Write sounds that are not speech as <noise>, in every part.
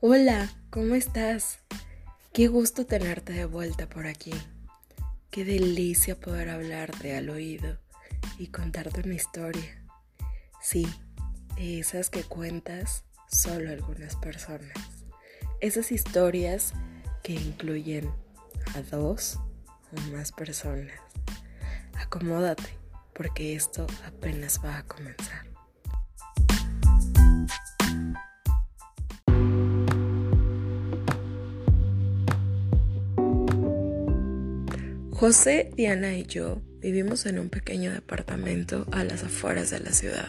Hola, ¿cómo estás? Qué gusto tenerte de vuelta por aquí. Qué delicia poder hablarte al oído y contarte una historia. Sí, esas que cuentas solo algunas personas. Esas historias que incluyen a dos o más personas. Acomódate, porque esto apenas va a comenzar. José, Diana y yo vivimos en un pequeño departamento a las afueras de la ciudad.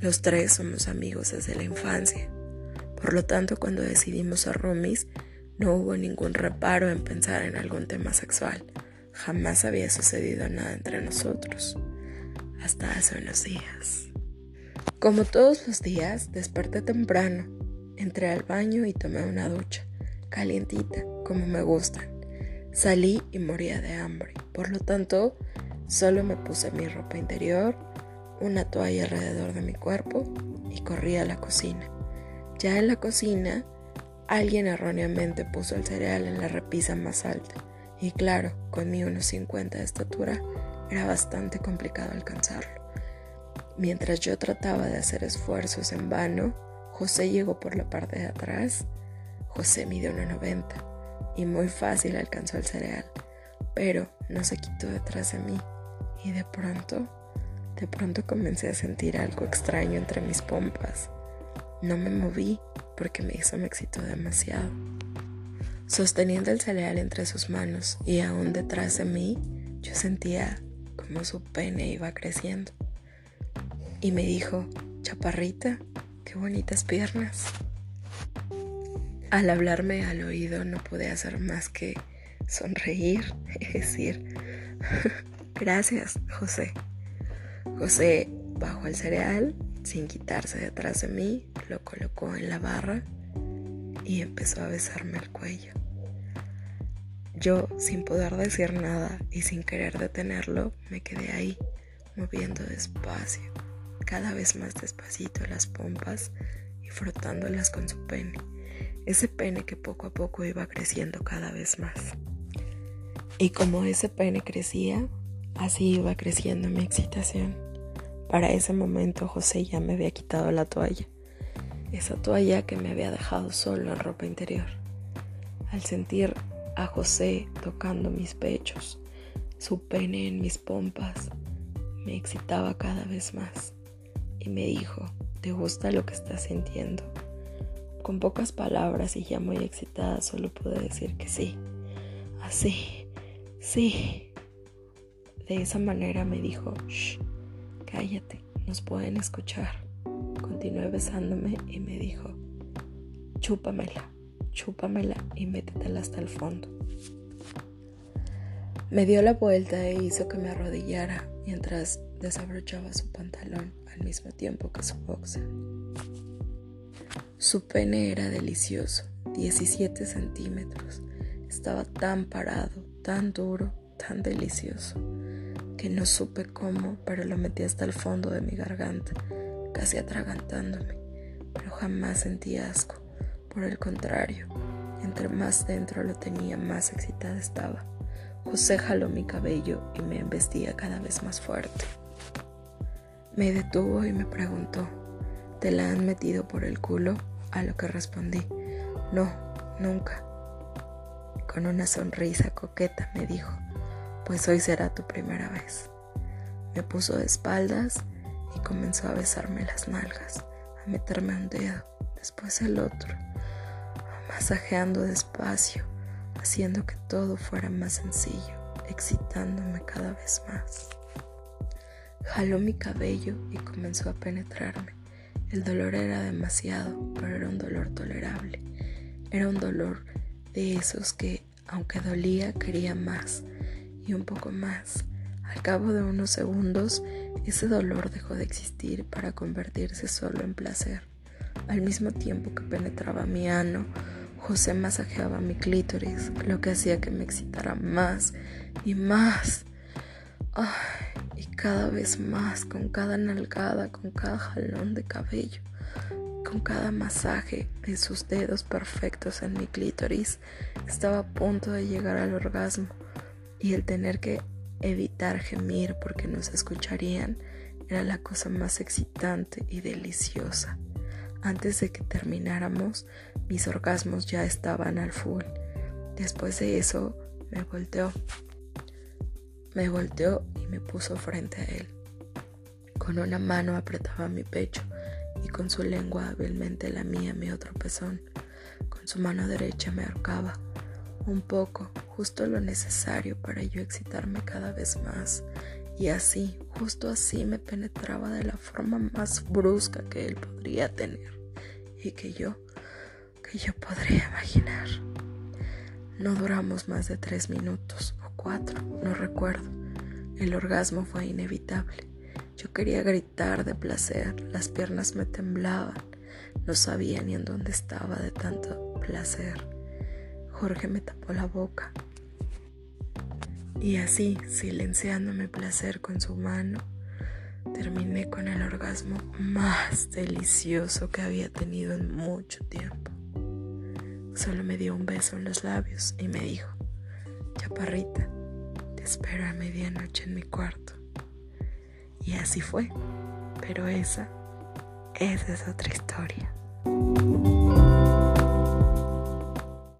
Los tres somos amigos desde la infancia. Por lo tanto, cuando decidimos ser roomies, no hubo ningún reparo en pensar en algún tema sexual. Jamás había sucedido nada entre nosotros. Hasta hace unos días. Como todos los días, desperté temprano. Entré al baño y tomé una ducha, calientita, como me gustan. Salí y moría de hambre. Por lo tanto, solo me puse mi ropa interior, una toalla alrededor de mi cuerpo y corrí a la cocina. Ya en la cocina, alguien erróneamente puso el cereal en la repisa más alta. Y claro, con mi 1,50 de estatura, era bastante complicado alcanzarlo. Mientras yo trataba de hacer esfuerzos en vano, José llegó por la parte de atrás. José mide 1,90 y muy fácil alcanzó el cereal, pero no se quitó detrás de mí y de pronto, de pronto comencé a sentir algo extraño entre mis pompas. No me moví porque eso me excitó demasiado. Sosteniendo el cereal entre sus manos y aún detrás de mí, yo sentía como su pene iba creciendo. Y me dijo, chaparrita, qué bonitas piernas. Al hablarme al oído no pude hacer más que sonreír <laughs> y decir, <laughs> gracias, José. José bajó el cereal sin quitarse detrás de mí, lo colocó en la barra y empezó a besarme el cuello. Yo, sin poder decir nada y sin querer detenerlo, me quedé ahí, moviendo despacio, cada vez más despacito las pompas y frotándolas con su pene ese pene que poco a poco iba creciendo cada vez más. Y como ese pene crecía, así iba creciendo mi excitación. Para ese momento José ya me había quitado la toalla, esa toalla que me había dejado solo en ropa interior. Al sentir a José tocando mis pechos, su pene en mis pompas, me excitaba cada vez más y me dijo, ¿te gusta lo que estás sintiendo? Con pocas palabras y ya muy excitada solo pude decir que sí. Así, sí. De esa manera me dijo, shh, cállate, nos pueden escuchar. Continué besándome y me dijo, chúpamela, chúpamela y métetela hasta el fondo. Me dio la vuelta e hizo que me arrodillara mientras desabrochaba su pantalón al mismo tiempo que su boxer. Su pene era delicioso, 17 centímetros. Estaba tan parado, tan duro, tan delicioso, que no supe cómo, pero lo metí hasta el fondo de mi garganta, casi atragantándome. Pero jamás sentí asco. Por el contrario, entre más dentro lo tenía, más excitada estaba. José jaló mi cabello y me embestía cada vez más fuerte. Me detuvo y me preguntó, ¿Te la han metido por el culo? A lo que respondí, no, nunca. Con una sonrisa coqueta me dijo, pues hoy será tu primera vez. Me puso de espaldas y comenzó a besarme las nalgas, a meterme un dedo, después el otro, masajeando despacio, haciendo que todo fuera más sencillo, excitándome cada vez más. Jaló mi cabello y comenzó a penetrarme. El dolor era demasiado, pero era un dolor tolerable. Era un dolor de esos que, aunque dolía, quería más y un poco más. Al cabo de unos segundos, ese dolor dejó de existir para convertirse solo en placer. Al mismo tiempo que penetraba mi ano, José masajeaba mi clítoris, lo que hacía que me excitara más y más. y cada vez más con cada nalgada, con cada jalón de cabello. con cada masaje de sus dedos perfectos en mi clítoris estaba a punto de llegar al orgasmo y el tener que evitar gemir porque nos escucharían era la cosa más excitante y deliciosa. Antes de que termináramos, mis orgasmos ya estaban al full. Después de eso, me volteó. Me volteó me puso frente a él. Con una mano apretaba mi pecho y con su lengua hábilmente lamía mi otro pezón. Con su mano derecha me ahorcaba un poco, justo lo necesario para yo excitarme cada vez más. Y así, justo así me penetraba de la forma más brusca que él podría tener y que yo, que yo podría imaginar. No duramos más de tres minutos o cuatro, no recuerdo. El orgasmo fue inevitable. Yo quería gritar de placer, las piernas me temblaban, no sabía ni en dónde estaba de tanto placer. Jorge me tapó la boca. Y así, silenciándome placer con su mano, terminé con el orgasmo más delicioso que había tenido en mucho tiempo. Solo me dio un beso en los labios y me dijo, Chaparrita, espero a medianoche en mi cuarto. Y así fue, pero esa, esa es otra historia.